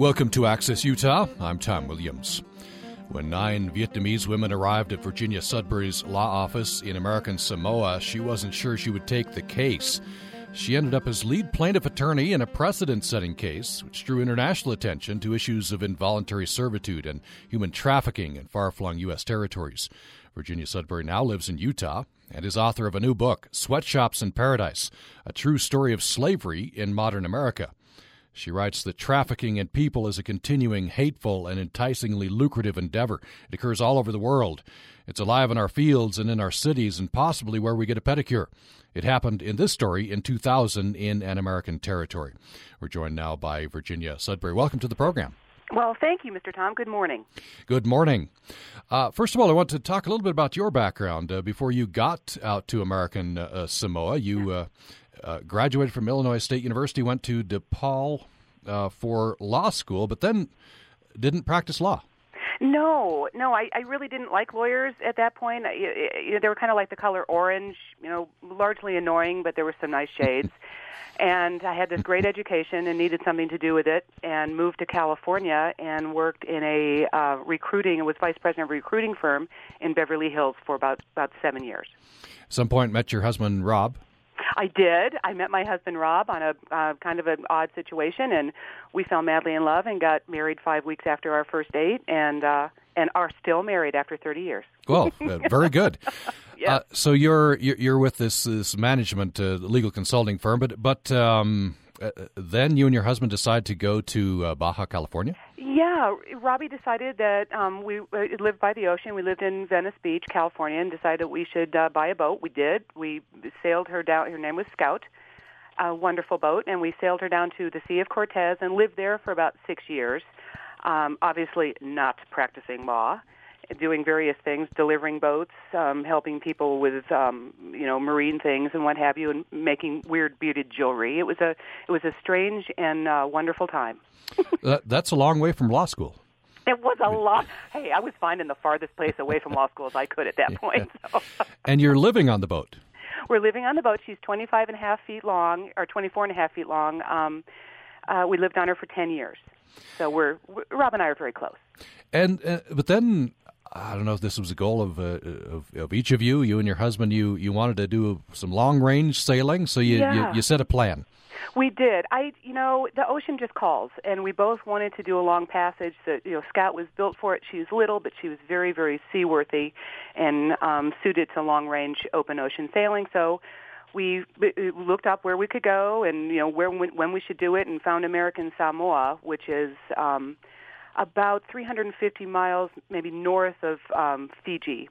Welcome to Access Utah. I'm Tom Williams. When nine Vietnamese women arrived at Virginia Sudbury's law office in American Samoa, she wasn't sure she would take the case. She ended up as lead plaintiff attorney in a precedent setting case, which drew international attention to issues of involuntary servitude and human trafficking in far flung U.S. territories. Virginia Sudbury now lives in Utah and is author of a new book, Sweatshops in Paradise A True Story of Slavery in Modern America. She writes that trafficking in people is a continuing, hateful, and enticingly lucrative endeavor. It occurs all over the world. It's alive in our fields and in our cities, and possibly where we get a pedicure. It happened in this story in 2000 in an American territory. We're joined now by Virginia Sudbury. Welcome to the program. Well, thank you, Mr. Tom. Good morning. Good morning. Uh, first of all, I want to talk a little bit about your background. Uh, before you got out to American uh, Samoa, you uh, graduated from Illinois State University, went to DePaul uh, for law school, but then didn't practice law. No, no, I, I really didn't like lawyers at that point. I, you know, they were kind of like the color orange, you know, largely annoying, but there were some nice shades. and I had this great education and needed something to do with it, and moved to California and worked in a uh, recruiting. and was vice president of a recruiting firm in Beverly Hills for about about seven years. Some point met your husband Rob. I did. I met my husband Rob on a uh, kind of an odd situation, and we fell madly in love and got married five weeks after our first date, and uh, and are still married after thirty years. Well, uh, very good. yeah. Uh, so you're you're with this this management uh, legal consulting firm, but but um, then you and your husband decide to go to uh, Baja California. Yeah, Robbie decided that um, we uh, lived by the ocean. We lived in Venice Beach, California, and decided we should uh, buy a boat. We did. We sailed her down. Her name was Scout. A wonderful boat, and we sailed her down to the Sea of Cortez and lived there for about six years. Um, obviously, not practicing law doing various things, delivering boats, um, helping people with um, you know marine things and what have you, and making weird beaded jewelry. It was a it was a strange and uh, wonderful time. that, that's a long way from law school. It was a lot. Hey, I was finding the farthest place away from law school as I could at that point. So. and you're living on the boat. We're living on the boat. She's 25 and a half feet long, or 24 and a half feet long. Um, uh, we lived on her for 10 years. So we're, we're Rob and I are very close. And uh, but then I don't know if this was a goal of, uh, of, of each of you, you and your husband. You you wanted to do some long range sailing, so you, yeah. you you set a plan. We did. I, you know, the ocean just calls, and we both wanted to do a long passage. That you know, Scout was built for it. She was little, but she was very, very seaworthy, and um, suited to long range open ocean sailing. So we looked up where we could go, and you know, where when we should do it, and found American Samoa, which is. Um, about 350 miles, maybe north of um, Fiji.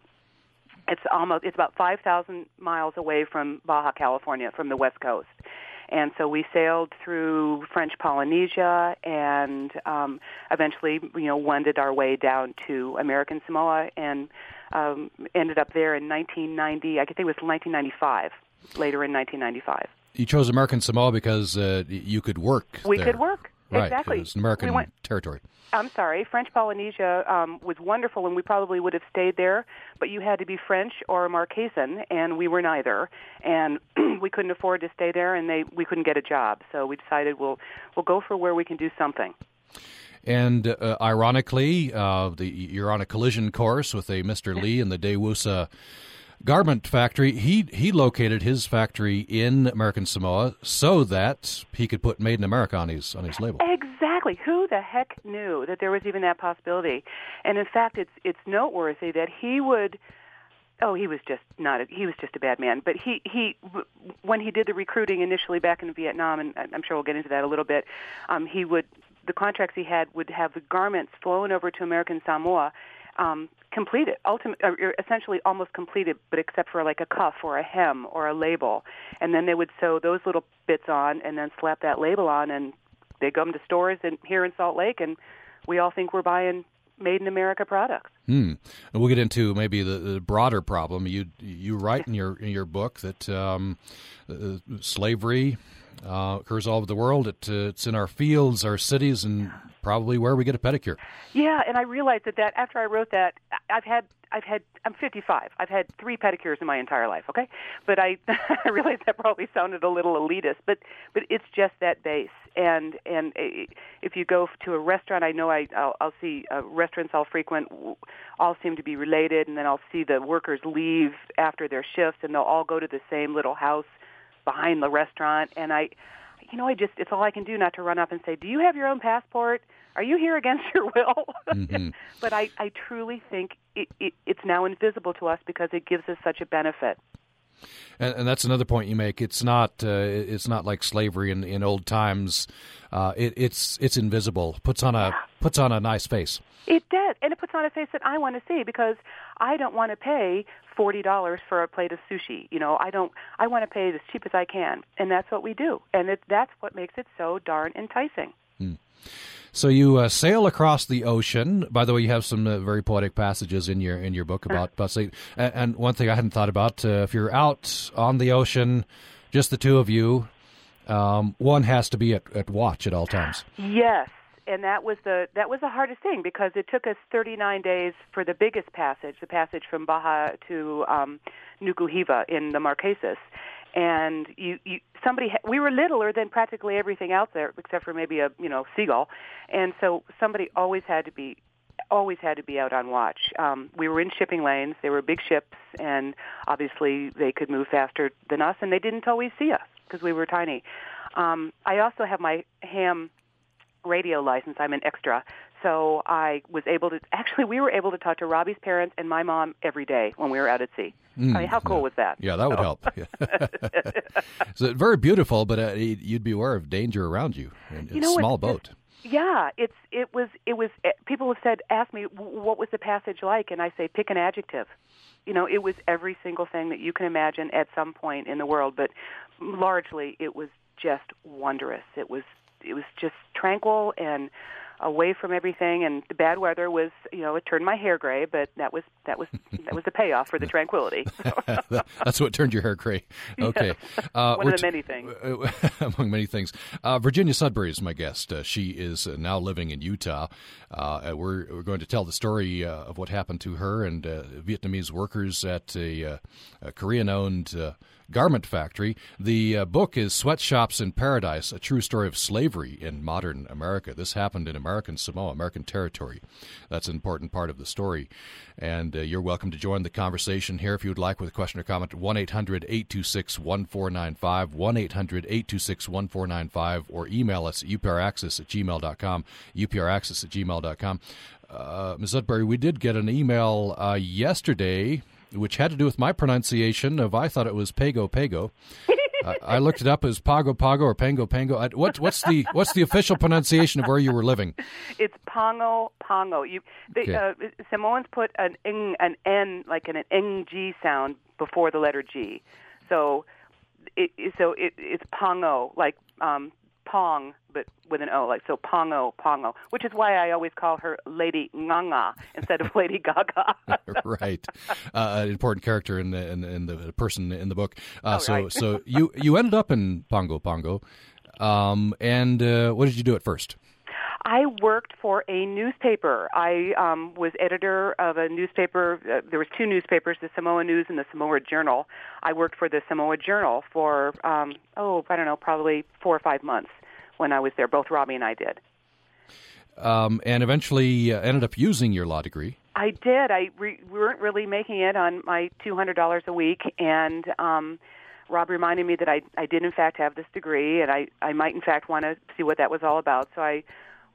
It's almost it's about 5,000 miles away from Baja California, from the west coast. And so we sailed through French Polynesia and um, eventually, you know, wended our way down to American Samoa and um, ended up there in 1990. I think it was 1995. Later in 1995. You chose American Samoa because uh, you could work. We there. could work. Right, exactly. It's an American we went, territory. I'm sorry, French Polynesia um, was wonderful, and we probably would have stayed there. But you had to be French or a Marquesan, and we were neither, and we couldn't afford to stay there, and they we couldn't get a job. So we decided we'll we'll go for where we can do something. And uh, ironically, uh, the, you're on a collision course with a Mr. Lee in the Daewoosa garment factory. He he located his factory in American Samoa so that he could put "Made in America" on his on his label. Exactly. Who the heck knew that there was even that possibility? And in fact, it's it's noteworthy that he would. Oh, he was just not. A, he was just a bad man. But he he when he did the recruiting initially back in Vietnam, and I'm sure we'll get into that a little bit. Um, he would the contracts he had would have the garments flown over to American Samoa um, completed, ultimate, or essentially almost completed, but except for like a cuff or a hem or a label, and then they would sew those little bits on and then slap that label on, and they come to stores in, here in Salt Lake, and we all think we're buying made in America products. Hmm. And we'll get into maybe the, the, broader problem. You you write in your in your book that um, uh, slavery uh, occurs all over the world. It, uh, it's in our fields, our cities, and probably where we get a pedicure. Yeah, and I realized that that after I wrote that, I've had I've had I'm 55. I've had three pedicures in my entire life. Okay, but I I realized that probably sounded a little elitist, but but it's just that base. And and if you go to a restaurant, I know I I'll, I'll see uh, restaurants I'll frequent all seem to be related, and then I'll see the workers leave after their shifts, and they'll all go to the same little house behind the restaurant, and I you know, I just it's all I can do not to run up and say, "Do you have your own passport? Are you here against your will?" Mm-hmm. but I I truly think it, it, it's now invisible to us because it gives us such a benefit. And, and that's another point you make. It's not uh, it's not like slavery in, in old times. Uh, it, it's it's invisible. puts on a puts on a nice face. It does, and it puts on a face that I want to see because I don't want to pay forty dollars for a plate of sushi. You know, I don't. I want to pay it as cheap as I can, and that's what we do, and it, that's what makes it so darn enticing. Hmm. So you uh, sail across the ocean. By the way, you have some uh, very poetic passages in your in your book about about and, and one thing I hadn't thought about: uh, if you're out on the ocean, just the two of you, um, one has to be at, at watch at all times. Yes, and that was the that was the hardest thing because it took us 39 days for the biggest passage, the passage from Baja to um, Nuku Hiva in the Marquesas, and you, you somebody we were littler than practically everything out there except for maybe a you know seagull. And so somebody always had to be always had to be out on watch. Um we were in shipping lanes. They were big ships and obviously they could move faster than us and they didn't always see us because we were tiny. Um i also have my ham radio license. I'm an extra. So I was able to actually we were able to talk to Robbie's parents and my mom every day when we were out at sea. Mm, I mean, how cool yeah. was that? Yeah, that would help. so very beautiful, but uh, you'd be aware of danger around you. In, you know, small boat. Yeah, it's it was it was. Eh, people have said, ask me what was the passage like, and I say pick an adjective. You know, it was every single thing that you can imagine at some point in the world, but largely it was just wondrous. It was it was just tranquil and away from everything and the bad weather was you know it turned my hair gray but that was that was that was the payoff for the tranquility. That's what turned your hair gray. Okay. Uh, one of the many things. among many things. Uh, virginia sudbury is my guest. Uh, she is uh, now living in utah. Uh, we're, we're going to tell the story uh, of what happened to her and vietnamese workers at a, a korean owned garment factory. The uh, book is Sweatshops in Paradise, a true story of slavery in modern America. This happened in American Samoa, American territory. That's an important part of the story. And uh, you're welcome to join the conversation here if you would like with a question or comment. 1 800 826 1495, 1 800 826 1495, or email us at upraccess at gmail.com, upraccess at gmail.com. Uh, Ms. Sudbury, we did get an email uh, yesterday which had to do with my pronunciation of I thought it was Pago Pago. I, I looked it up as Pago Pago or Pango Pango. I, what, what's the what's the official pronunciation of where you were living? It's Pongo Pongo. You the, okay. uh, Samoans put an ing, an n like an ng sound before the letter G, so it so it, it's Pongo like um, Pong, but with an O, like so Pongo, Pongo, which is why I always call her Lady Nganga instead of Lady Gaga. right, uh, an important character in the in, in, the person in the book. Uh, oh, so right. so you you ended up in Pongo Pongo, um, and uh, what did you do at first? I worked for a newspaper. I um, was editor of a newspaper. Uh, there was two newspapers, the Samoa News and the Samoa Journal. I worked for the Samoa Journal for um, oh, I don't know, probably four or five months when I was there. Both Robbie and I did. Um, and eventually uh, ended up using your law degree. I did. I re- weren't really making it on my two hundred dollars a week, and um, Rob reminded me that I I did in fact have this degree, and I I might in fact want to see what that was all about. So I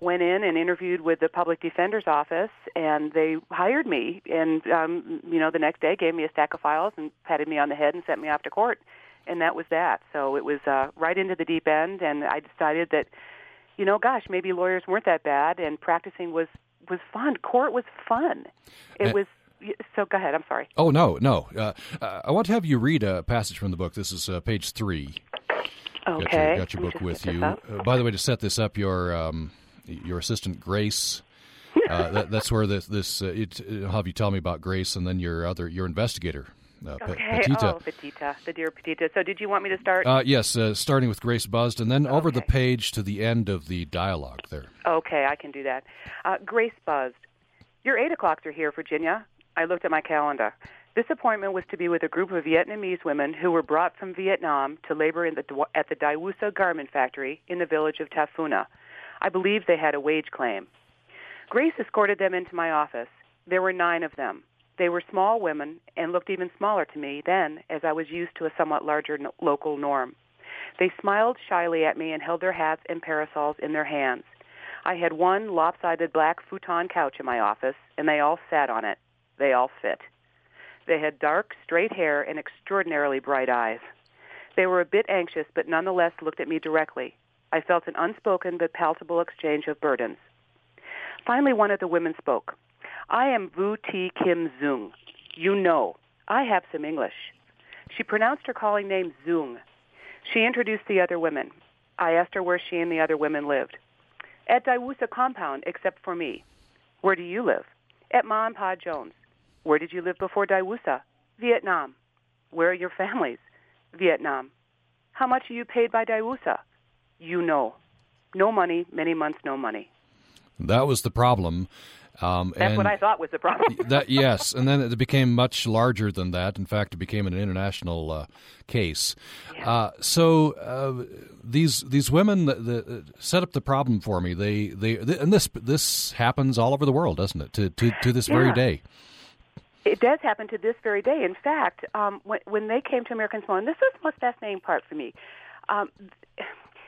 went in and interviewed with the public defender's office, and they hired me. And um, you know, the next day gave me a stack of files and patted me on the head and sent me off to court and that was that. So it was uh, right into the deep end, and I decided that, you know, gosh, maybe lawyers weren't that bad, and practicing was was fun. Court was fun. It uh, was. So go ahead. I'm sorry. Oh no, no. Uh, uh, I want to have you read a passage from the book. This is uh, page three. Okay. Got your, got your book with you. Uh, by the way, to set this up, your um, your assistant Grace. Uh, that, that's where this, this it, I'll have you tell me about Grace, and then your other your investigator Uh, okay. Petita. Oh, Petita, the dear Petita. So, did you want me to start? Uh, yes, uh, starting with Grace Buzzed, and then over the page to the end of the dialogue there. Okay, I can do that. Uh, Grace buzzed. Your eight o'clocks are here, Virginia. I looked at my calendar. This appointment was to be with a group of Vietnamese women who were brought from Vietnam to labor in the, at the Daewoosa garment factory in the village of Tafuna. I believe they had a wage claim. Grace escorted them into my office. There were nine of them. They were small women and looked even smaller to me then, as I was used to a somewhat larger local norm. They smiled shyly at me and held their hats and parasols in their hands. I had one lopsided black futon couch in my office, and they all sat on it. They all fit. They had dark, straight hair and extraordinarily bright eyes. They were a bit anxious, but nonetheless looked at me directly. I felt an unspoken but palpable exchange of burdens. Finally, one of the women spoke. I am Vu T. Kim Zung. You know, I have some English. She pronounced her calling name Zung. She introduced the other women. I asked her where she and the other women lived. At Daewoosa compound, except for me. Where do you live? At Ma and Pa Jones. Where did you live before Daewoosa? Vietnam. Where are your families? Vietnam. How much are you paid by Daewoosa? You know. No money, many months, no money. That was the problem. Um, That's and what I thought was the problem. that yes, and then it became much larger than that. In fact, it became an international uh, case. Uh, so uh, these these women that, that set up the problem for me. They they and this this happens all over the world, doesn't it? To to, to this very day. It does happen to this very day. In fact, um, when, when they came to American Samoa, and this was the most fascinating part for me, um,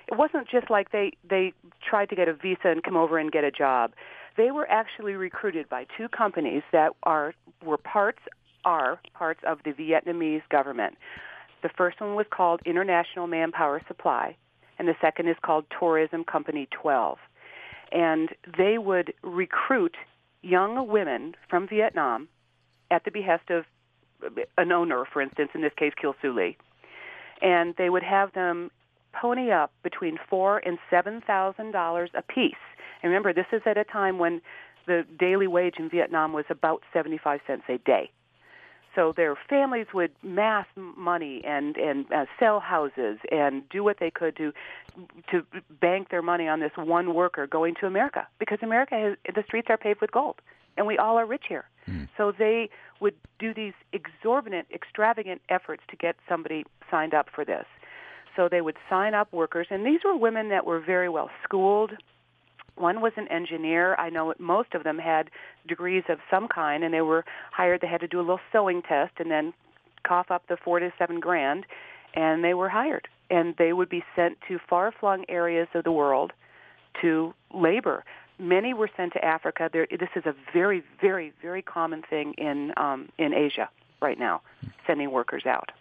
it wasn't just like they they tried to get a visa and come over and get a job. They were actually recruited by two companies that are were parts are parts of the Vietnamese government. The first one was called International Manpower Supply, and the second is called Tourism Company 12. And they would recruit young women from Vietnam at the behest of an owner, for instance, in this case, Kil Soo Lee, and they would have them pony up between four and seven thousand dollars a piece. And remember, this is at a time when the daily wage in Vietnam was about seventy-five cents a day. So their families would mass money and and uh, sell houses and do what they could to to bank their money on this one worker going to America because America has, the streets are paved with gold and we all are rich here. So they would do these exorbitant, extravagant efforts to get somebody signed up for this. So they would sign up workers, and these were women that were very well schooled. One was an engineer. I know most of them had degrees of some kind, and they were hired. They had to do a little sewing test and then cough up the four to seven grand, and they were hired. And they would be sent to far-flung areas of the world to labor. Many were sent to Africa. There, this is a very, very, very common thing in um, in Asia right now, sending workers out.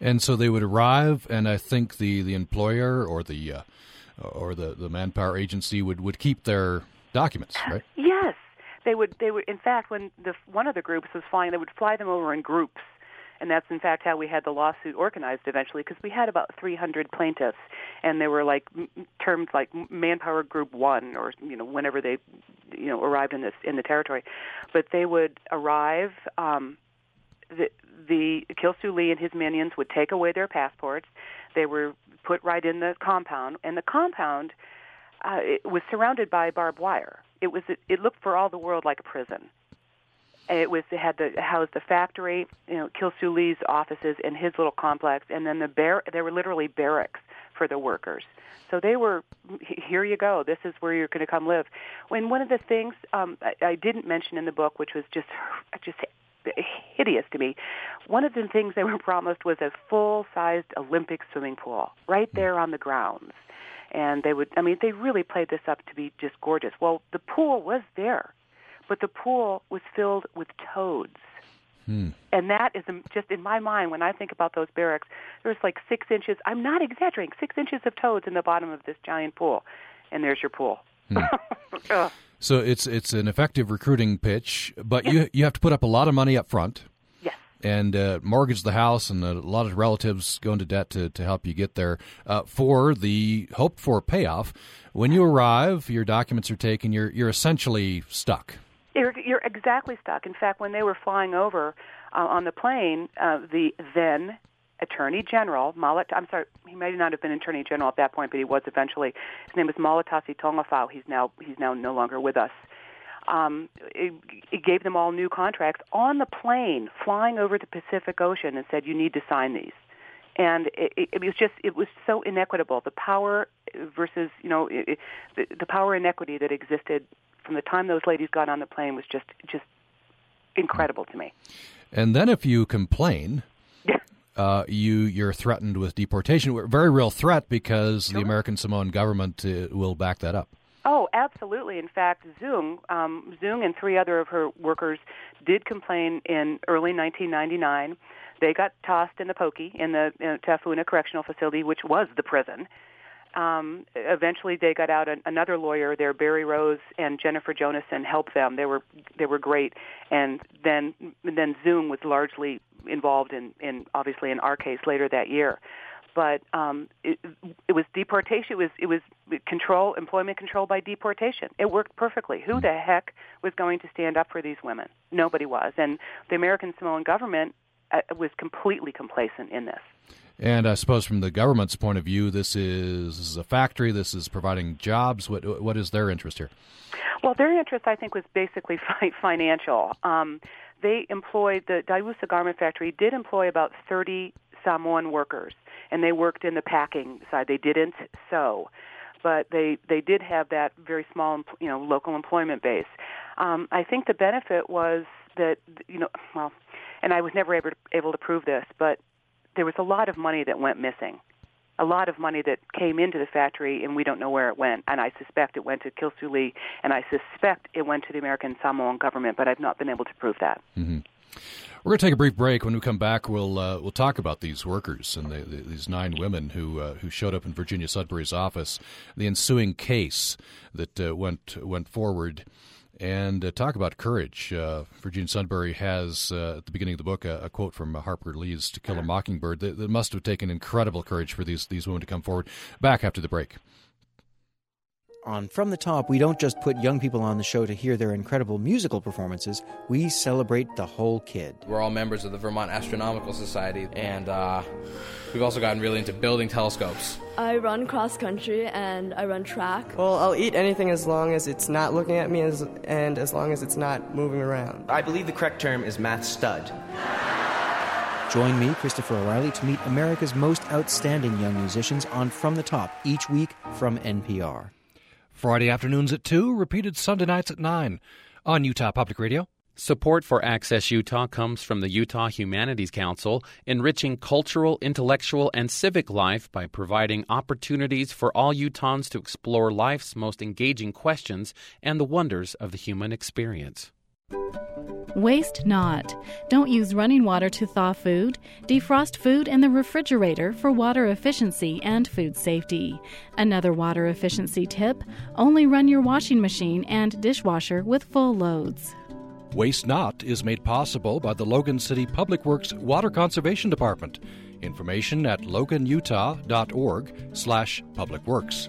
And so they would arrive, and I think the, the employer or the uh, or the, the manpower agency would, would keep their documents, right? Yes, they would. They would. In fact, when the one of the groups was flying, they would fly them over in groups, and that's in fact how we had the lawsuit organized eventually, because we had about 300 plaintiffs, and they were like m- termed like Manpower Group One, or you know whenever they, you know, arrived in this in the territory, but they would arrive. Um, the the Kil Soo Lee and his minions would take away their passports. They were put right in the compound, and the compound uh, it was surrounded by barbed wire. It was it, it looked for all the world like a prison. It was it had the housed the factory, you know, Kil Soo Lee's offices and his little complex, and then the bar there were literally barracks for the workers. So they were here you go. This is where you're going to come live. When one of the things um, I, I didn't mention in the book, which was just just hideous to me. One of the things they were promised was a full-sized Olympic swimming pool right there on the grounds. And they would, I mean, they really played this up to be just gorgeous. Well, the pool was there, but the pool was filled with toads. Hmm. And that is um, just in my mind when I think about those barracks. There's like six inches. I'm not exaggerating. Six inches of toads in the bottom of this giant pool, and there's your pool. Ugh. So it's it's an effective recruiting pitch, but you you have to put up a lot of money up front yes. and uh, mortgage the house, and a lot of relatives go into debt to, to help you get there uh, for the hoped for payoff. When you arrive, your documents are taken. You're you're essentially stuck. You're, you're exactly stuck. In fact, when they were flying over, uh, on the plane, uh, the then Attorney General, Malat, I'm sorry, he may not have been Attorney General at that point, but he was eventually. His name was Malatasi Tongafau. He's now he's now no longer with us. Um, it, it gave them all new contracts on the plane, flying over the Pacific Ocean, and said, "You need to sign these." And it, it, it was just it was so inequitable. The power versus you know it, the, the power inequity that existed from the time those ladies got on the plane was just just incredible to me. And then if you complain, uh, you you're threatened with deportation. Very real threat because sure. the American Samoan government uh, will back that up. Oh, absolutely. In fact, Zung, um, Zung and three other of her workers did complain in early 1999. They got tossed in the pokey in the uh, Tafuna Correctional Facility, which was the prison. Um, eventually, they got out. An, another lawyer there, Barry Rose and Jennifer Jonason, helped them. They were they were great. And then and then Zung was largely involved in, in obviously in our case later that year. But um, it, it was deportation. It was it was control employment control by deportation. It worked perfectly. Who the heck was going to stand up for these women? Nobody was, and the American Samoan government uh, was completely complacent in this. And I suppose from the government's point of view, this is, a factory. This is providing jobs. What what is their interest here? Well, their interest, I think, was basically financial. Um, they employed the Daewoosa Garment Factory did employ about 30 Samoan workers, and they worked in the packing side. They didn't sew, but they they did have that very small, you know, local employment base. Um, I think the benefit was that you know, well, and I was never able to, able to prove this, but there was a lot of money that went missing a lot of money that came into the factory, and we don't know where it went. And I suspect it went to Kil Soo Lee, and I suspect it went to the American Samoan government, but I've not been able to prove that. Mm-hmm. We're going to take a brief break. When we come back, we'll uh, we'll talk about these workers and the, the, these nine women who uh, who showed up in Virginia Sudbury's office, the ensuing case that uh, went went forward and uh, talk about courage. Uh, Virginia Sudbury has, uh, at the beginning of the book, a, a quote from Harper Lee's To Kill a Mockingbird that, that, must have taken incredible courage for these, these women to come forward. Back after the break on From the Top, we don't just put young people on the show to hear their incredible musical performances, we celebrate the whole kid. We're all members of the Vermont Astronomical Society, and uh, we've also gotten really into building telescopes. I run cross country and I run track. Well, I'll eat anything as long as it's not looking at me as, and as long as it's not moving around. I believe the correct term is math stud. Join me, Christopher O'Riley, to meet America's most outstanding young musicians on From the Top each week from NPR. Friday afternoons at 2, repeated Sunday nights at 9 on Utah Public Radio. Support for Access Utah comes from the Utah Humanities Council, enriching cultural, intellectual, and civic life by providing opportunities for all Utahns to explore life's most engaging questions and the wonders of the human experience. Waste not. Don't use running water to thaw food. Defrost food in the refrigerator for water efficiency and food safety. Another water efficiency tip only run your washing machine and dishwasher with full loads. Waste Not is made possible by the Logan City Public Works Water Conservation Department. Information at loganutah.org slash publicworks.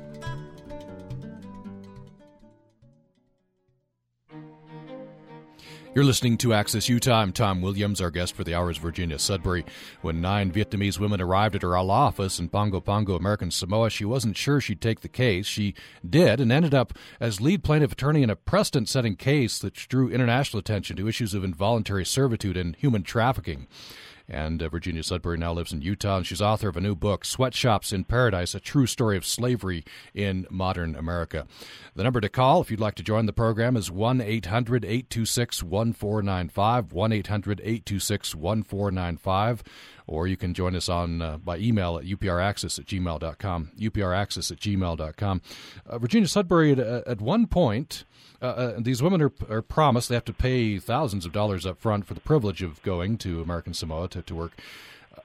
You're listening to Access Utah. I'm Tom Williams. Our guest for the hour is Virginia Sudbury. When nine Vietnamese women arrived at her office in Pongo Pongo, American Samoa, she wasn't sure she'd take the case. She did and ended up as lead plaintiff attorney in a precedent setting case that drew international attention to issues of involuntary servitude and human trafficking. And uh, Virginia Sudbury now lives in Utah, and she's author of a new book, Sweatshops in Paradise A True Story of Slavery in Modern America. The number to call if you'd like to join the program is 1 800 826 1495, 1 800 826 1495 or you can join us on uh, by email at upraccess at gmail.com, upraccess at gmail.com. Uh, Virginia Sudbury, at, at one point, uh, uh, these women are, are promised they have to pay thousands of dollars up front for the privilege of going to American Samoa to, to work.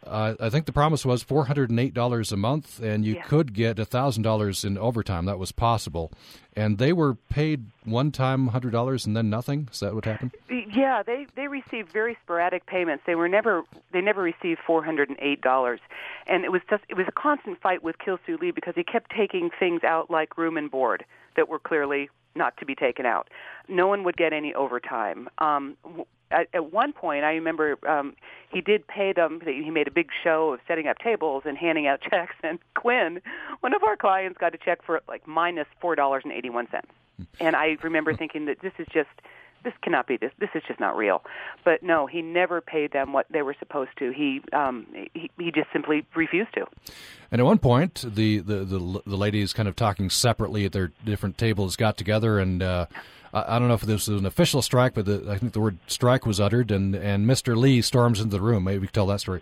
Uh, I think the promise was four hundred and eight dollars a month, and you yeah. could get a thousand dollars in overtime. That was possible, and they were paid one time hundred dollars and then nothing. Is that what happened? Yeah, they they received very sporadic payments. They were never they never received four hundred and eight dollars, and it was just it was a constant fight with Kil Soo Lee because he kept taking things out like room and board that were clearly not to be taken out. No one would get any overtime. Um, at, at one point, I remember um, he did pay them. He made a big show of setting up tables and handing out checks. And Quinn, one of our clients, got a check for like minus four dollars and eighty one cents. And I remember thinking that this is just this cannot be this this is just not real but no he never paid them what they were supposed to he um he, he just simply refused to and at one point the the the, the ladies kind of talking separately at their different tables got together and uh I don't know if this was an official strike, but the, I think the word strike was uttered, and, and Mr. Lee storms into the room. Maybe we can tell that story.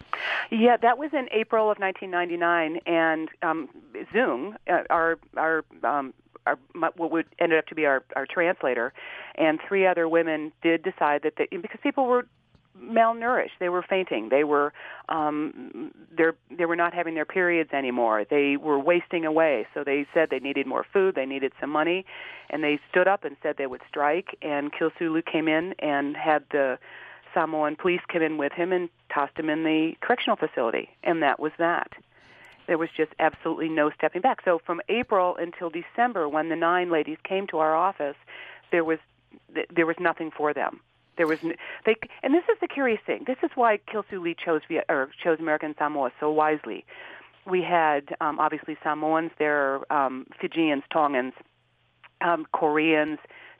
Yeah, that was in April of 1999, and um, Zung, uh, our our um, our what would ended up to be our our translator, and three other women did decide that they, because people were malnourished. They were fainting. They were um, they they were not having their periods anymore. They were wasting away. So they said they needed more food. They needed some money, and they stood up and said they would strike. And Kilsulu came in and had the Samoan police come in with him and tossed him in the correctional facility. And that was that. There was just absolutely no stepping back. So from April until December, when the nine ladies came to our office, there was there was nothing for them there was they, and this is the curious thing. This is why Kilsulu chose or chose American Samoa so wisely. We had um, obviously Samoans, there um, Fijians, Tongans, um, Koreans,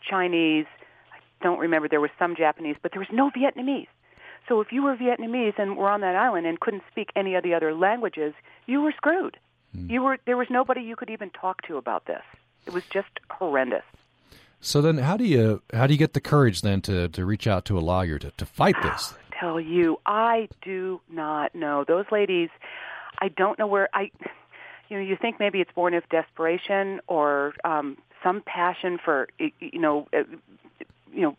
Chinese. I don't remember. There was some Japanese, but there was no Vietnamese. So if you were Vietnamese and were on that island and couldn't speak any of the other languages, you were screwed. Mm. You were there was nobody you could even talk to about this. It was just horrendous. So then, how do you how do you get the courage then to, to reach out to a lawyer to, to fight this? i tell you, I do not know. Those ladies, I don't know where I. You know, you think maybe it's born of desperation or um, some passion for you know, uh, you know,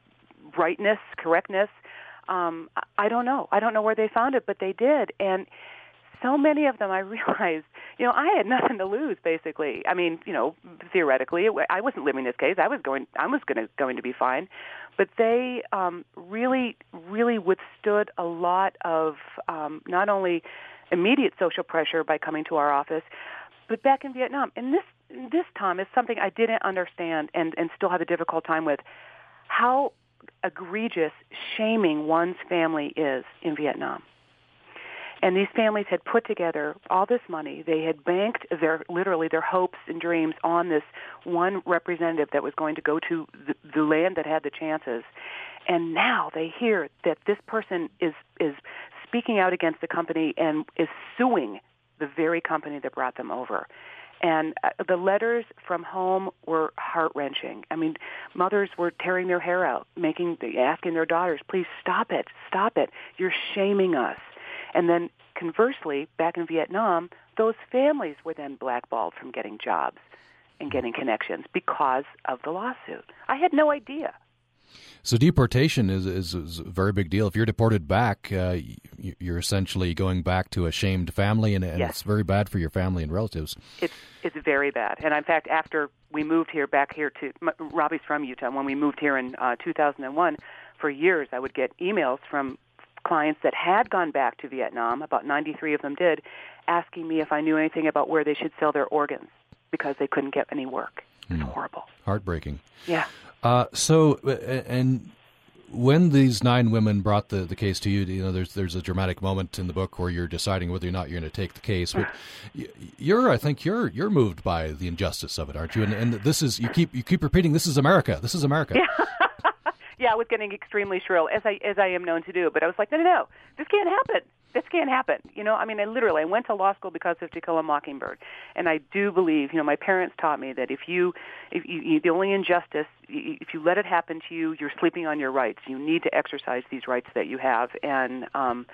rightness, correctness. Um, I don't know. I don't know where they found it, but they did, and so many of them I realized, you know, I had nothing to lose basically. I mean, you know, theoretically, I wasn't living this case. I was going I was going to going to be fine. But they um really really withstood a lot of um not only immediate social pressure by coming to our office, but back in Vietnam. And this this time is something I didn't understand and and still have a difficult time with how egregious shaming one's family is in Vietnam. And these families had put together all this money. They had banked their literally their hopes and dreams on this one representative that was going to go to the, the land that had the chances. And now they hear that this person is is speaking out against the company and is suing the very company that brought them over. And uh, the letters from home were heart wrenching. I mean, mothers were tearing their hair out, making asking their daughters, "Please stop it, stop it! You're shaming us." And then conversely, back in Vietnam, those families were then blackballed from getting jobs and getting connections because of the lawsuit. I had no idea. So deportation is, is, is a very big deal. If you're deported back, uh, you're essentially going back to a shamed family, and, and yes. it's very bad for your family and relatives. It's it's very bad. And in fact, after we moved here, back here to Robbie's from Utah. When we moved here in uh, 2001, for years I would get emails from clients that had gone back to Vietnam, about 93 of them did, asking me if I knew anything about where they should sell their organs because they couldn't get any work. It's mm. horrible. Heartbreaking. Yeah. Uh, so, uh, and when these nine women brought the, the case to you, you know, there's there's a dramatic moment in the book where you're deciding whether or not you're going to take the case. But you're, I think, you're you're moved by the injustice of it, aren't you? And, and this is you keep you keep repeating, this is America. This is America. Yeah yeah, I was getting extremely shrill as I as I am known to do. But I was like, no, no, no, this can't happen. This can't happen. You know, I mean, I literally I went to law school because of To Kill a Mockingbird, and I do believe, you know, my parents taught me that if you, if you, you the only injustice, if you let it happen to you, you're sleeping on your rights. You need to exercise these rights that you have, and um,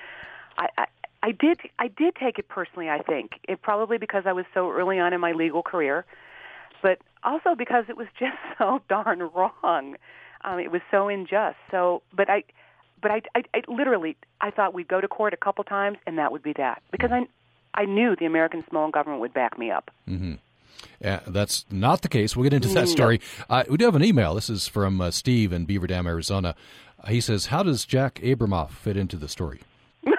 I, I I did I did take it personally. I think it probably because I was so early on in my legal career, but also because it was just so darn wrong. Um, it was so unjust. So, but I, but I, I, I literally, I thought we'd go to court a couple times, and that would be that because I, I knew the American Samoan government would back me up. Mm-hmm. Yeah, that's not the case. We'll get into that story. Uh, we do have an email. This is from uh, Steve in Beaver Dam, Arizona. He says, "How does Jack Abramoff fit into the story?"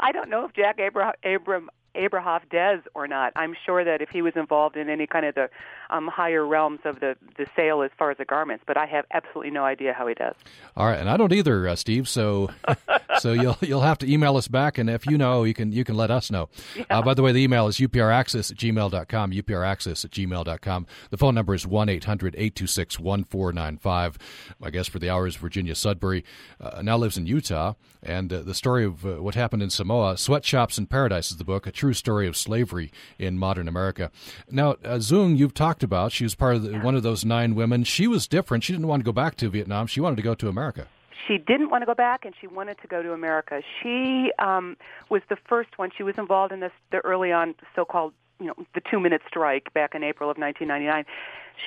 I don't know if Jack Abram, Abram Abramoff Des or not. I'm sure that if he was involved in any kind of the um, higher realms of the, the sale as far as the garments, but I have absolutely no idea how he does. All right, and I don't either, uh, Steve. So, so you'll you'll have to email us back, and if you know, you can you can let us know. Yeah. Uh, by the way, the email is upraccess at gmail.com, upraccess at gmail.com. The phone number is 1 800 826 1495. My guest for the hour is Virginia Sudbury, uh, now lives in Utah, and uh, the story of uh, what happened in Samoa, Sweatshops in Paradise is the book, true story of slavery in modern America. Now, uh, Zung, you've talked about, she was part of the, one of those nine women. She was different. She didn't want to go back to Vietnam. She wanted to go to America she didn't want to go back and she wanted to go to America. She um, was the first one. She was involved in this the early on so-called you know the two minute strike back in April of 1999.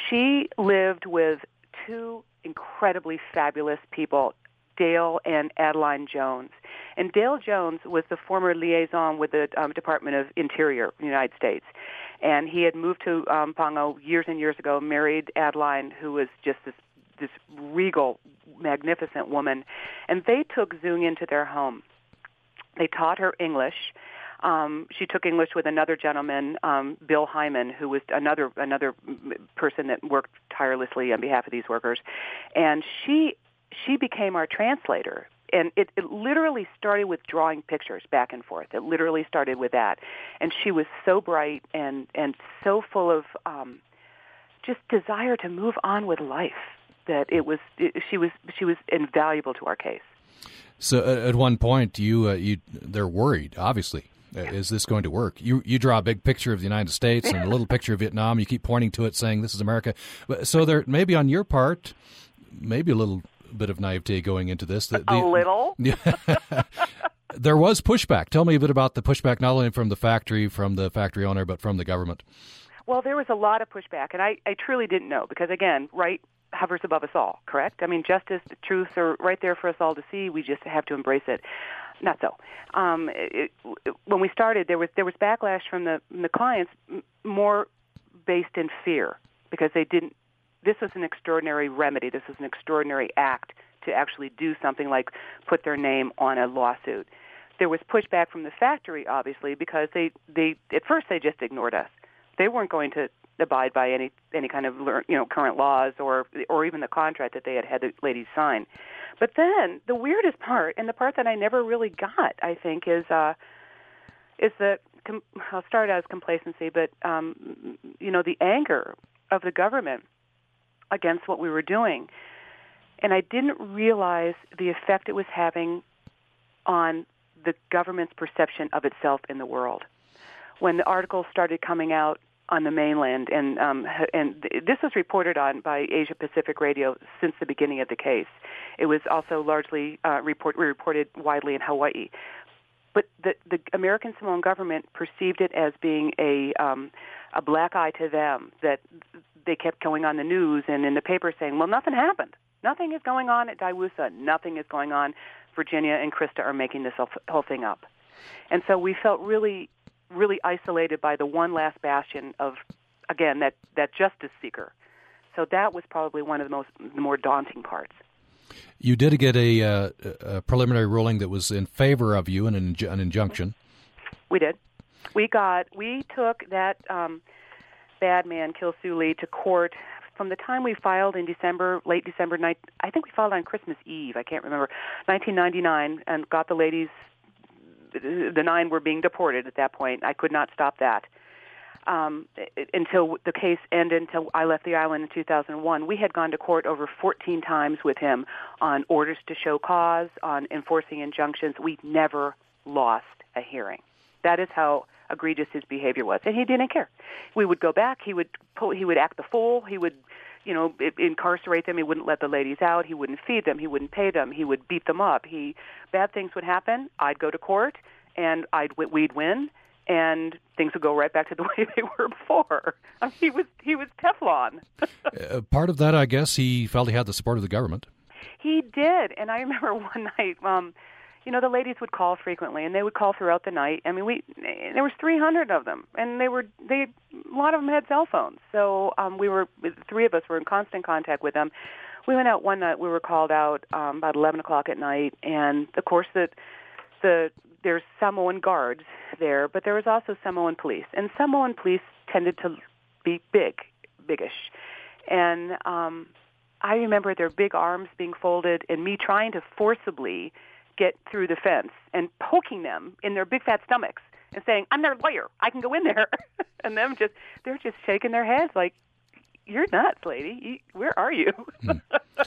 She lived with two incredibly fabulous people, Dale and Adeline Jones. And Dale Jones was the former liaison with the um, Department of Interior, United States. And he had moved to um, Pongo years and years ago, married Adeline, who was just this this regal, magnificent woman, and they took Zung into their home. They taught her English. Um, she took English with another gentleman, um, Bill Hyman, who was another another person that worked tirelessly on behalf of these workers, and she she became our translator. And it, it literally started with drawing pictures back and forth. It literally started with that, and she was so bright and and so full of um, just desire to move on with life that it was it, she was she was invaluable to our case. So uh, at one point, you uh, you they're worried. Obviously, uh, is this going to work? You you draw a big picture of the United States and a little picture of Vietnam. You keep pointing to it, saying this is America. So there maybe on your part, maybe a little bit of naivete going into this. The, the, a little. there was pushback. Tell me a bit about the pushback, not only from the factory, from the factory owner, but from the government. Well, there was a lot of pushback, and I, I truly didn't know because, again, right hovers above us all, correct? I mean, justice, truth are right there for us all to see. We just have to embrace it. Not so. Um, it, it, when we started, there was there was backlash from the from the clients, more based in fear because they didn't. This was an extraordinary remedy. This was an extraordinary act to actually do something like put their name on a lawsuit. There was pushback from the factory, obviously, because they they at first they just ignored us. They weren't going to abide by any any kind of you know current laws or or even the contract that they had had the ladies sign. But then the weirdest part, and the part that I never really got, I think, is uh, is that com- I'll start out as complacency, but um, you know the anger of the government against what we were doing, and I didn't realize the effect it was having on the government's perception of itself in the world. When the articles started coming out on the mainland, and um, and this was reported on by Asia Pacific Radio since the beginning of the case. It was also largely uh, report, reported widely in Hawaii. But the the American Samoan government perceived it as being a um, a black eye to them that they kept going on the news and in the paper saying, "Well, nothing happened. Nothing is going on at Daewoosa. Nothing is going on. Virginia and Krista are making this whole thing up." And so we felt really really isolated by the one last bastion of, again, that, that justice seeker. So that was probably one of the most the more daunting parts. You did get a, uh, a preliminary ruling that was in favor of you, an, inj- an injunction. We did. We got. We took that um, bad man, Kil Soo Lee, to court from the time we filed in December, late December night. I think we filed on Christmas Eve. I can't remember. 1999, and got the ladies the nine were being deported at that point. I could not stop that um, until the case ended. Until I left the island in 2001, we had gone to court over 14 times with him on orders to show cause, on enforcing injunctions. We never lost a hearing. That is how egregious his behavior was, and he didn't care. We would go back. He would pull, he would act the fool. He would you know, incarcerate them. He wouldn't let the ladies out. He wouldn't feed them. He wouldn't pay them. He would beat them up. He bad things would happen. I'd go to court, and I'd we'd win, and things would go right back to the way they were before. I mean, he was he was Teflon. uh, part of that, I guess, he felt he had the support of the government. He did, and I remember one night. Um, you know the ladies would call frequently and they would call throughout the night. I mean we there was 300 of them and they were they a lot of them had cell phones. So um we were three of us were in constant contact with them. We went out one night we were called out um about 11 o'clock at night and of course the the there's Samoan guards there, but there was also Samoan police, and Samoan police tended to be big, biggish, and um, I remember their big arms being folded and me trying to forcibly get through the fence and poking them in their big fat stomachs and saying, "I'm their lawyer. I can go in there," and them just they're just shaking their heads like, "You're nuts, lady. Where are you?" Hmm.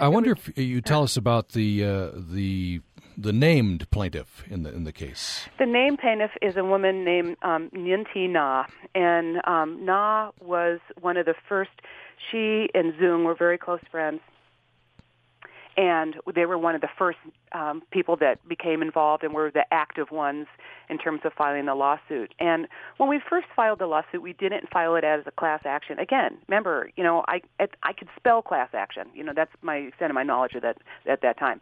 I wonder if you tell us about the uh, the the named plaintiff in the in the case. The named plaintiff is a woman named um, Nyinti Na, and um, Na was one of the first. She and Zung were very close friends, and they were one of the first um, people that became involved and were the active ones in terms of filing the lawsuit. And when we first filed the lawsuit, we didn't file it as a class action. Again, remember, you know, I I could spell class action. You know, that's my extent of my knowledge of that at that time.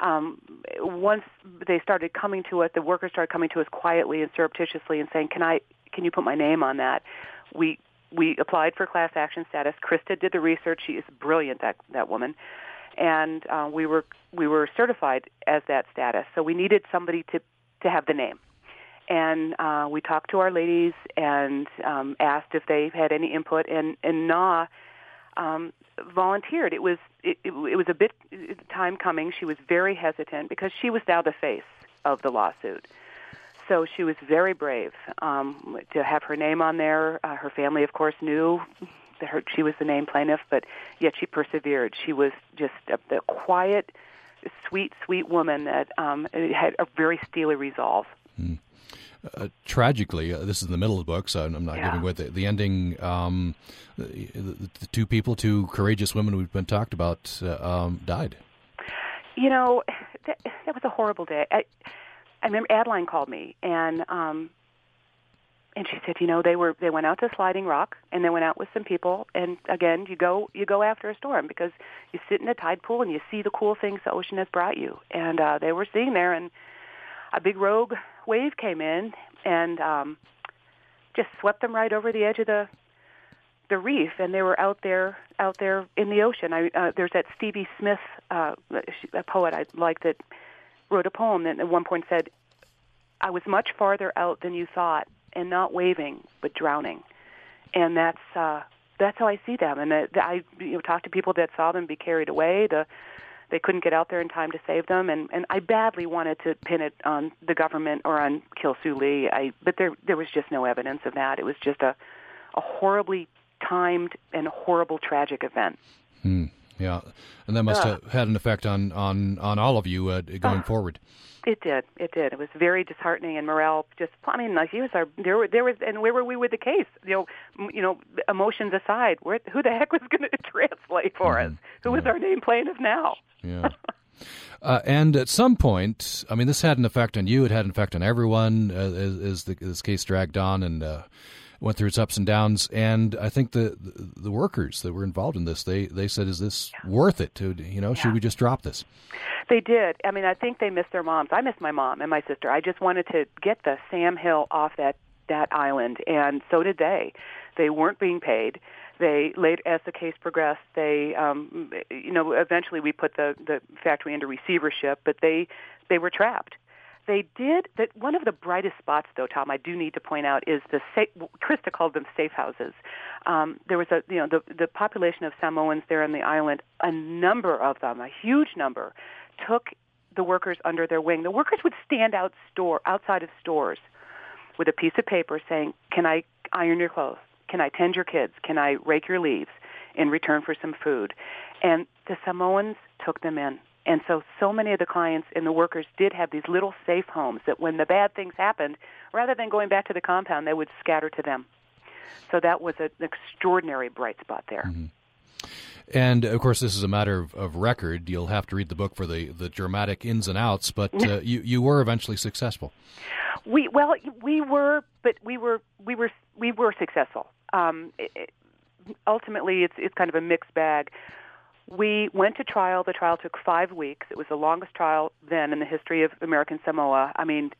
Um, once they started coming to us, the workers started coming to us quietly and surreptitiously and saying, "Can I? Can you put my name on that?" We we applied for class action status. Krista did the research. She is brilliant. That that woman and uh, we were we were certified as that status. So we needed somebody to to have the name, and uh, we talked to our ladies and um, asked if they had any input, and and Na um, volunteered. It was it, it, it was a bit time coming. She was very hesitant because she was now the face of the lawsuit. So she was very brave um, to have her name on there. Uh, her family, of course, knew her, she was the named plaintiff, but yet she persevered. She was just a, a quiet, sweet, sweet woman that um, had a very steely resolve. Mm. Uh, tragically, uh, this is in the middle of the book, so I'm not yeah. giving with it. The ending, um, the, the, two people, two courageous women we've been talked about, uh, um, died. You know, that, that was a horrible day. I, I remember Adeline called me, and um, and she said, you know, they were they went out to Sliding Rock and they went out with some people. And again, you go you go after a storm because you sit in a tide pool and you see the cool things the ocean has brought you. And uh, they were sitting there, and a big rogue wave came in and um, just swept them right over the edge of the the reef, and they were out there out there in the ocean. I, uh, there's that Stevie Smith, uh, a poet I like that wrote a poem that at one point said, "I was much farther out than you thought." And not waving but drowning, and that's uh, that's how I see them. And that, I you know, talked to people that saw them be carried away. The they couldn't get out there in time to save them, and and I badly wanted to pin it on the government or on Kil Soo Lee. I but there there was just no evidence of that. It was just a a horribly timed and horrible tragic event. Hmm. Yeah, and that must uh, have had an effect on on on all of you uh, going uh, forward. It did. It did. It was very disheartening, and morale just. I mean, like he was our. There were there was, and where were we with the case? You know, you know, emotions aside, where who the heck was going to translate for mm-hmm. us? Who yeah. was our name plaintiff now? Yeah. Uh, and at some point, I mean, this had an effect on you. It had an effect on everyone uh, as, as the, this case dragged on and uh, went through its ups and downs. And I think the, the, workers that were involved in this, they they said, "Is this yeah. worth it? To you know, yeah. should we just drop this?" They did. I mean, I think they missed their moms. I missed my mom and my sister. I just wanted to get the Sam Hill off that that island, and so did they. They weren't being paid. They late as the case progressed, they um, you know eventually we put the the factory into receivership, but they they were trapped. They did that. One of the brightest spots, though, Tom, I do need to point out is the safe, Krista called them safe houses. Um, there was a you know the the population of Samoans there on the island, a number of them, a huge number, took the workers under their wing. The workers would stand out store outside of stores with a piece of paper saying, "Can I iron your clothes? Can I tend your kids? Can I rake your leaves in return for some food?" And the Samoans took them in. And so, so many of the clients and the workers did have these little safe homes that when the bad things happened, rather than going back to the compound, they would scatter to them. So that was an extraordinary bright spot there. Mm-hmm. And of course, this is a matter of, of, record. You'll have to read the book for the, the dramatic ins and outs, but uh, you you were eventually successful. We well, we were, but we were we were we were successful. Um, it, ultimately, it's it's kind of a mixed bag. We went to trial. The trial took five weeks. It was the longest trial then in the history of American Samoa. I mean,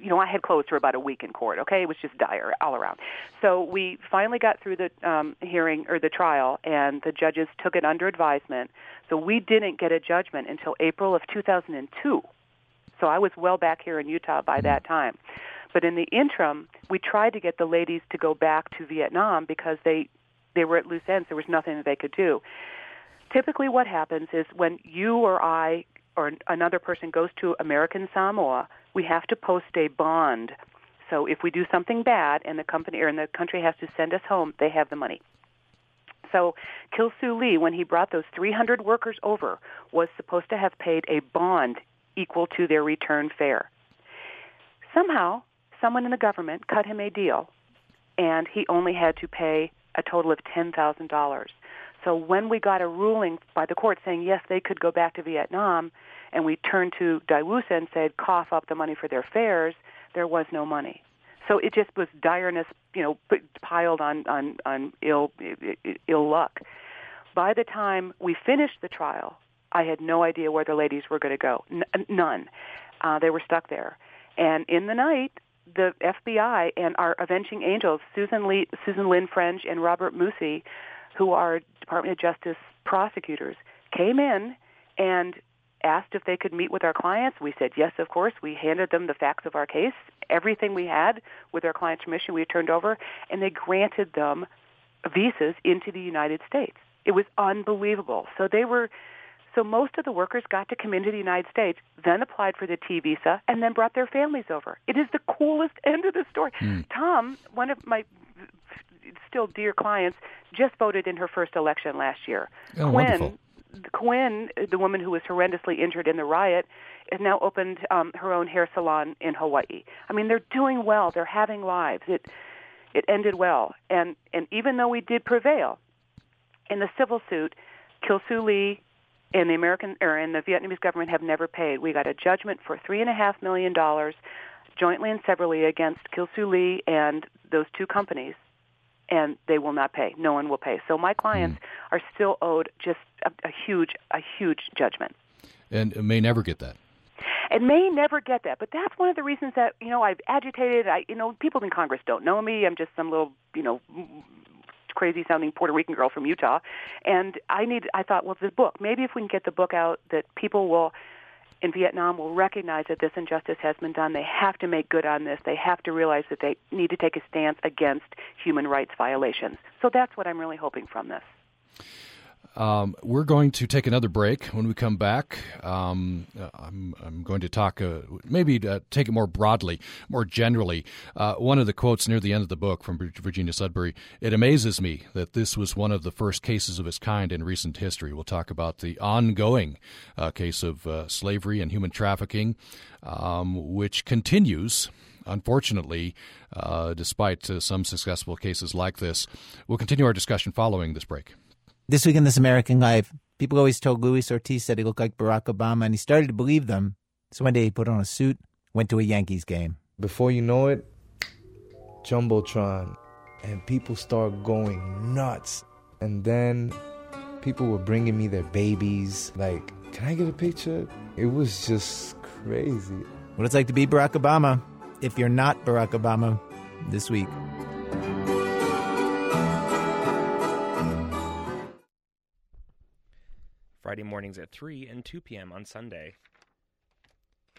you know, I had closed for about a week in court. Okay, it was just dire all around. So we finally got through the um, hearing or the trial, and the judges took it under advisement. So we didn't get a judgment until April of 2002. So I was well back here in Utah by that time. But in the interim, we tried to get the ladies to go back to Vietnam because they they were at loose ends. There was nothing that they could do. Typically, what happens is when you or I or another person goes to American Samoa, we have to post a bond. So if we do something bad and the company or the country has to send us home, they have the money. So Kil Soo Lee, when he brought those 300 workers over, was supposed to have paid a bond equal to their return fare. Somehow, someone in the government cut him a deal, and he only had to pay a total of $10,000. So when we got a ruling by the court saying yes, they could go back to Vietnam, and we turned to Daewoosa and said cough up the money for their fares, there was no money. So it just was direness, you know, piled on on on ill ill luck. By the time we finished the trial, I had no idea where the ladies were going to go. N- none. Uh, they were stuck there. And in the night, the FBI and our avenging angels, Susan Lee, Susan Lynn French, and Robert Moossy, who are Department of Justice prosecutors, came in and asked if they could meet with our clients. We said yes, of course. We handed them the facts of our case, everything we had with our client's permission. We turned over, and they granted them visas into the United States. It was unbelievable. So they were so most of the workers got to come into the United States, then applied for the T visa, and then brought their families over. It is the coolest end of the story. Mm. Tom, one of my still dear clients, just voted in her first election last year. Oh, Quinn, wonderful. Quinn, the woman who was horrendously injured in the riot, has now opened um, her own hair salon in Hawaii. I mean, they're doing well. They're having lives. It it ended well, and and even though we did prevail in the civil suit, Kil Soo Lee and the American or and the Vietnamese government have never paid. We got a judgment for three and a half million dollars, jointly and severally against Kil Soo Lee and those two companies, and they will not pay. No one will pay. So my clients mm. are still owed just a, a huge, a huge judgment, and may never get that. It may never get that, but that's one of the reasons that you know I've agitated. I you know people in Congress don't know me. I'm just some little you know crazy sounding Puerto Rican girl from Utah. And I need I thought, well, the book, maybe if we can get the book out that people will in Vietnam will recognize that this injustice has been done. They have to make good on this. They have to realize that they need to take a stance against human rights violations. So that's what I'm really hoping from this. Um, we're going to take another break. When we come back, um, I'm, I'm, going to talk, uh, maybe uh, take it more broadly, more generally. Uh, one of the quotes near the end of the book from Virginia Sudbury it amazes me that this was one of the first cases of its kind in recent history. We'll talk about the ongoing uh, case of uh, slavery and human trafficking, um, which continues unfortunately, uh, despite uh, some successful cases like this. We'll continue our discussion following this break. This week in This American Life, people always told Luis Ortiz that he looked like Barack Obama, and he started to believe them. So one day he put on a suit, went to a Yankees game. Before you know it, Jumbotron, and people start going nuts. And then people were bringing me their babies. Like, can I get a picture? It was just crazy. What it's like to be Barack Obama, if you're not Barack Obama, this week. Friday mornings at 3 and 2 p.m. on Sunday.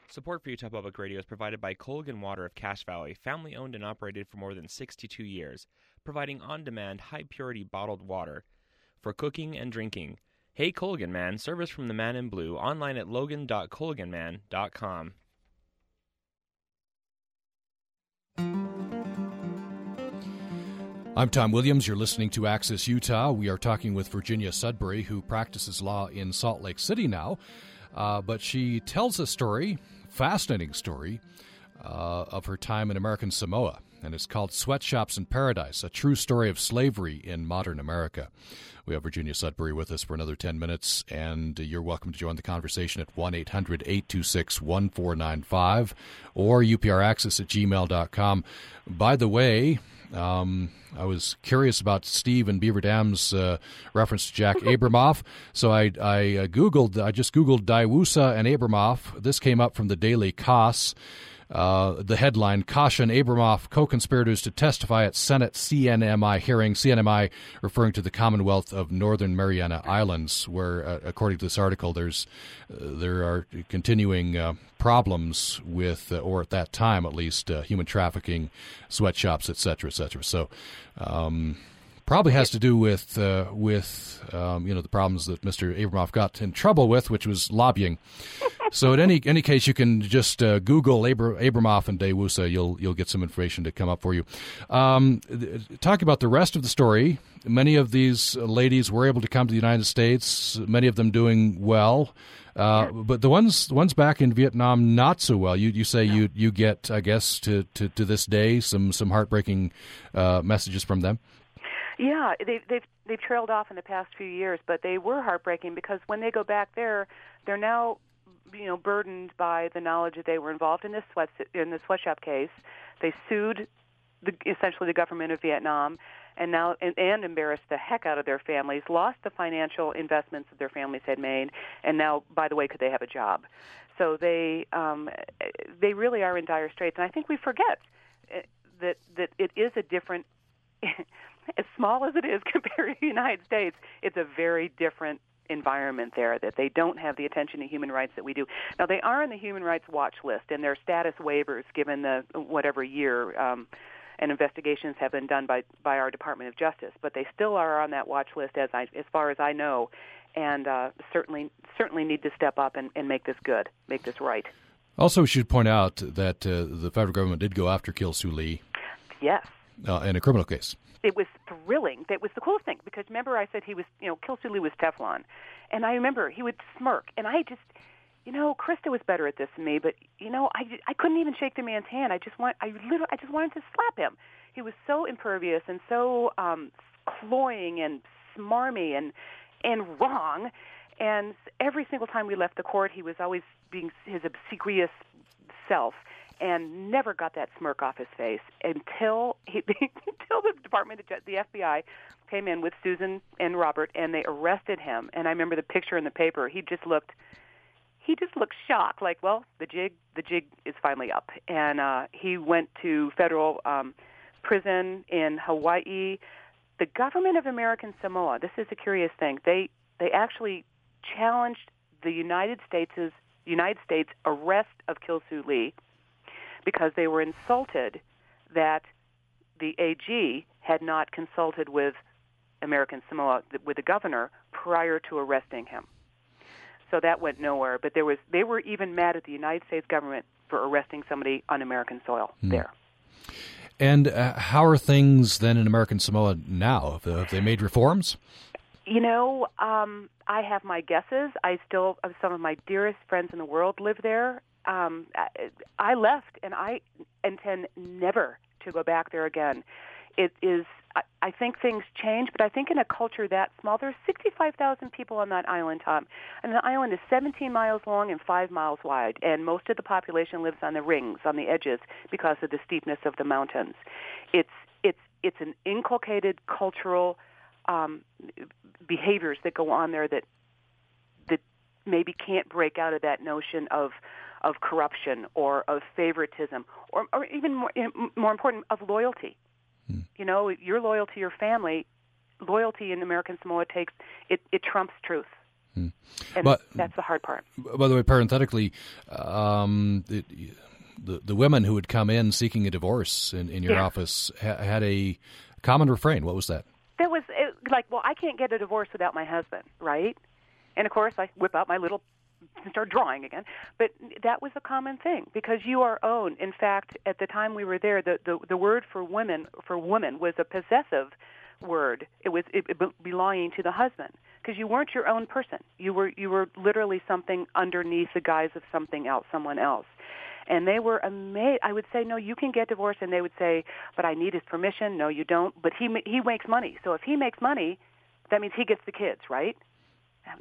Support for Utah Public Radio is provided by Culligan Water of Cache Valley, family owned and operated for more than 62 years, providing on demand, high purity bottled water for cooking and drinking. Hey Culligan Man, service from the man in blue, online at logan.colganman.com. I'm Tom Williams. You're listening to Access Utah. We are talking with Virginia Sudbury, who practices law in Salt Lake City now. Uh, but she tells a story, fascinating story, uh, of her time in American Samoa. And it's called Sweatshops in Paradise, a true story of slavery in modern America. We have Virginia Sudbury with us for another 10 minutes, and you're welcome to join the conversation at 1 800 826 1495 or upraccess at gmail.com. By the way, um, I was curious about Steve and Beaver Dam's uh, reference to Jack Abramoff, so I, I uh, googled. I just googled Daewoosa and Abramoff. This came up from the Daily Kos. Uh, the headline Caution Abramoff co conspirators to testify at Senate CNMI hearing. CNMI referring to the Commonwealth of Northern Mariana Islands, where, uh, according to this article, there's uh, there are continuing uh, problems with, uh, or at that time at least, human trafficking, sweatshops, etc., etc. So. Um, probably has to do with with um, you know the problems that Mr. Abramoff got in trouble with, which was lobbying. So in any any case, you can just uh, Google Abr- Abramoff and Daewoosa. You'll you'll get some information to come up for you. Um, talk about the rest of the story. Many of these ladies were able to come to the United States. Many of them doing well. Uh, but the ones the ones back in Vietnam not so well. You you say you you get I guess to, to, to this day some some heartbreaking uh, messages from them. Yeah, they've they've they've trailed off in the past few years, but they were heartbreaking because when they go back there, they're now you know burdened by the knowledge that they were involved in this sweat in the sweatshop case. They sued the, essentially the government of Vietnam, and now and, and embarrassed the heck out of their families, lost the financial investments that their families had made, and now, by the way, could they have a job? So they um, they really are in dire straits, and I think we forget eh, that that it is a different as small as it is compared to the United States, it's a very different environment there that they don't have the attention to human rights that we do. Now they are on the human rights watch list and their status waivers given the whatever year um and investigations have been done by by our Department of Justice, but they still are on that watch list as I as far as I know and uh certainly certainly need to step up and, and make this good, make this right. Also, we should point out that uh, the federal government did go after Kil Soo Lee. Yes. Uh, in a criminal case it was thrilling. That was the coolest thing because remember I said he was, you know, Kil Soo Lee was Teflon, and I remember he would smirk, and I just, you know, Krista was better at this than me, but you know, I I couldn't even shake the man's hand. I just want, I literally, I just wanted to slap him. He was so impervious and so um cloying and smarmy and and wrong. And every single time we left the court, he was always being his obsequious self and never got that smirk off his face until he until the department of the FBI came in with Susan and Robert and they arrested him. And I remember the picture in the paper. He just looked he just looked shocked like well the jig the jig is finally up. And uh he went to federal um prison in Hawaii. The government of American Samoa this is a curious thing they they actually challenged the United States' United States arrest of Kil Soo Lee because they were insulted that the AG had not consulted with American Samoa with the governor prior to arresting him. So that went nowhere. But there was they were even mad at the United States government for arresting somebody on American soil mm. there. And uh, how are things then in American Samoa now? Have, they made reforms? You know, um, I have my guesses. I still, some of my dearest friends in the world live there, um, I left, and I intend never to go back there again. It is. I think things change, but I think in a culture that small, there's 65,000 people on that island, Tom. And the island is 17 miles long and 5 miles wide, and most of the population lives on the rings, on the edges, because of the steepness of the mountains. It's it's it's an inculcated cultural um, behaviors that go on there that that maybe can't break out of that notion of of corruption or of favoritism or, or even more, more important, of loyalty. Hmm. You know, your loyalty to your family, loyalty in American Samoa takes, it, it trumps truth. Hmm. And but, that's the hard part. By the way, parenthetically, um, it, the the women who would come in seeking a divorce in, in your yeah. office ha- had a common refrain. What was that? That was it, like, well, I can't get a divorce without my husband, right? And of course, I whip out my little start drawing again. But that was a common thing because you are owned. In fact, at the time we were there, the the, the word for women for woman was a possessive word. It was it, it belonging to the husband because you weren't your own person. You were you were literally something underneath the guise of something else, someone else. And they were amazed. I would say, no, you can get divorced, and they would say, but I need his permission. No, you don't. But he he makes money, so if he makes money, that means he gets the kids, right?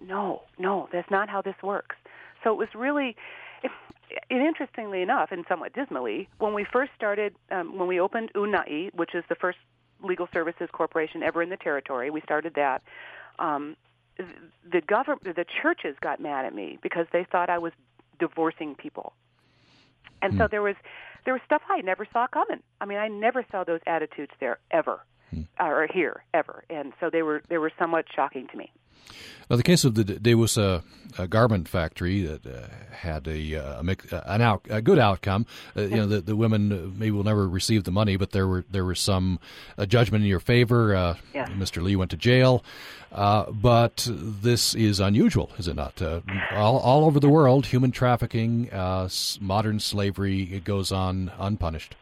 No, no, that's not how this works. So it was really, it, interestingly enough, and somewhat dismally, when we first started, um, when we opened Unai, which is the first legal services corporation ever in the territory, we started that. Um, the government, the churches got mad at me because they thought I was divorcing people. And so there was there was stuff I never saw coming. I mean, I never saw those attitudes there ever, or here ever. And so they were they were somewhat shocking to me. Now, the case of the there was a, a garment factory that uh, had a, uh, a, mix, uh, an out, a good outcome. Uh, you know, the, the women uh, maybe will never receive the money, but there were there was some uh, judgment in your favor. Uh, Yes. Mr. Lee went to jail, uh, but this is unusual, is it not? Uh, all, all over the world, human trafficking, uh, modern slavery, it goes on unpunished.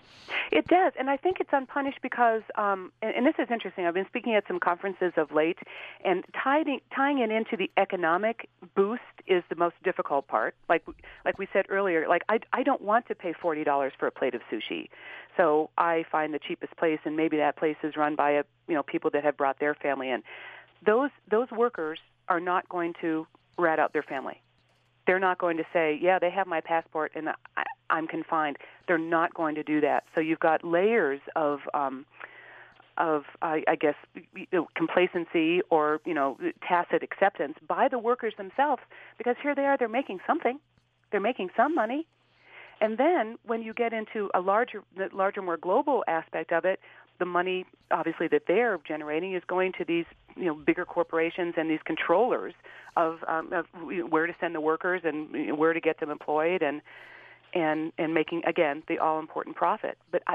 It does, and I think it's unpunished because, um, and, and this is interesting. I've been speaking at some conferences of late, and tying tying it into the economic boost is the most difficult part. Like like we said earlier, like I I don't want to pay forty dollars for a plate of sushi, so I find the cheapest place, and maybe that place is run by a you know people that have brought their family in. Those those workers are not going to rat out their family they're not going to say, "Yeah, they have my passport and I, I'm confined." They're not going to do that. So you've got layers of, um, of I, I guess, you know, complacency or you know, tacit acceptance by the workers themselves, because here they are, they're making something, they're making some money, and then when you get into a larger, larger, more global aspect of it, the money obviously that they're generating is going to these you know bigger corporations and these controllers of, um, of where to send the workers and where to get them employed and and and making again the all important profit. But I,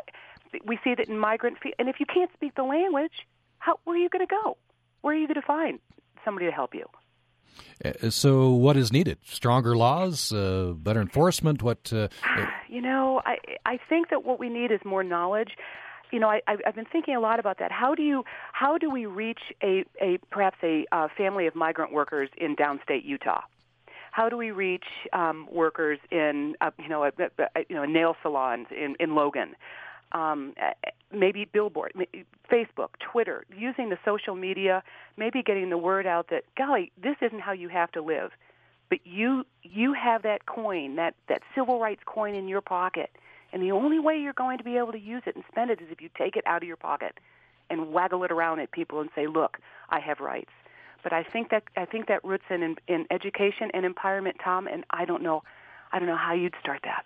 we see that in migrant fe- and if you can't speak the language, how where are you going to go? Where are you going to find somebody to help you? Uh, So, what is needed? Stronger laws, uh, better enforcement. What? Uh, You know, I I think that what we need is more knowledge. You know, I, I've been thinking a lot about that. How do you how do we reach a, a perhaps a uh, family of migrant workers in downstate Utah? How do we reach um, workers in uh, you know a, a, you know nail salons in in Logan? Um, maybe billboard, Facebook, Twitter, using the social media, maybe getting the word out that golly, this isn't how you have to live but you you have that coin, that that civil rights coin in your pocket, and the only way you're going to be able to use it and spend it is if you take it out of your pocket and waggle it around at people and say, "Look, I have rights." But I think that I think that roots in in, in education and empowerment, Tom. And I don't know, I don't know how you'd start that.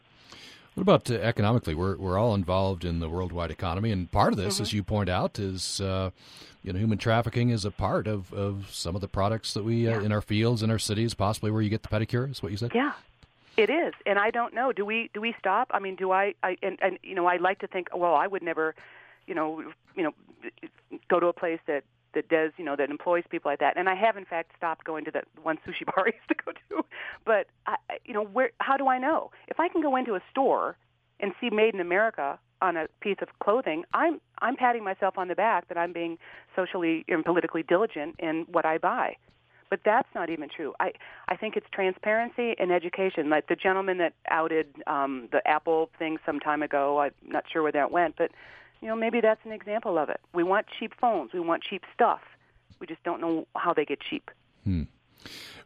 What about uh, economically? We're we're all involved in the worldwide economy, and part of this, Mm-hmm. as you point out, is uh, you know human trafficking is a part of, of some of the products that we uh, in our fields in our cities, possibly where you get the pedicure. Is what you said? Yeah, it is, and I don't know. Do we do we stop? I mean, do I? I and, and you know, I like to think. Well, I would never, you know, you know, go to a place that that does, you know, that employs people like that. And I have, in fact, stopped going to that one sushi bar I used to go to. But I- you know, where? How do I know? If I can go into a store and see "Made in America" on a piece of clothing, I'm I'm patting myself on the back that I'm being socially and politically diligent in what I buy. But that's not even true. I I think it's transparency and education. Like the gentleman that outed um, the Apple thing some time ago. I'm not sure where that went, but you know maybe that's an example of it. We want cheap phones. We want cheap stuff. We just don't know how they get cheap. Hmm.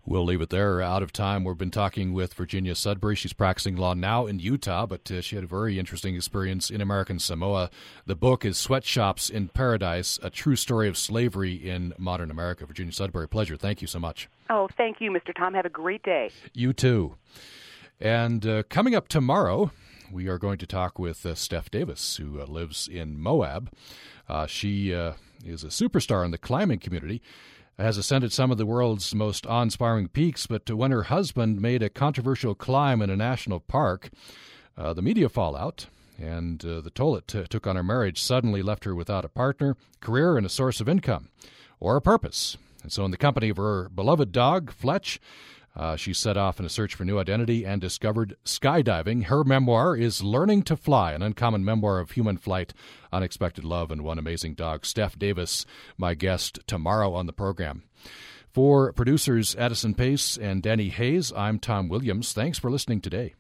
We'll leave it there. Out of time. We've been talking with Virginia Sudbury. She's practicing law now in Utah, but uh, she had a very interesting experience in American Samoa. The book is Sweatshops in Paradise: A True Story of Slavery in Modern America. Virginia Sudbury, pleasure. Thank you so much. Oh, thank you, Mr. Tom. Have a great day. You too. And uh, coming up tomorrow, we are going to talk with uh, Steph Davis, who uh, lives in Moab. Uh, she uh, is a superstar in the climbing community, has ascended some of the world's most awe inspiring peaks, but when her husband made a controversial climb in a national park, uh, the media fallout and uh, the toll it t- took on her marriage suddenly left her without a partner, career, and a source of income, or a purpose. And so, in the company of her beloved dog, Fletch, uh, she set off in a search for new identity and discovered skydiving. Her memoir is Learning to Fly, an uncommon memoir of human flight, unexpected love, and one amazing dog. Steph Davis, my guest tomorrow on the program. For producers Addison Pace and Danny Hayes, I'm Tom Williams. Thanks for listening today.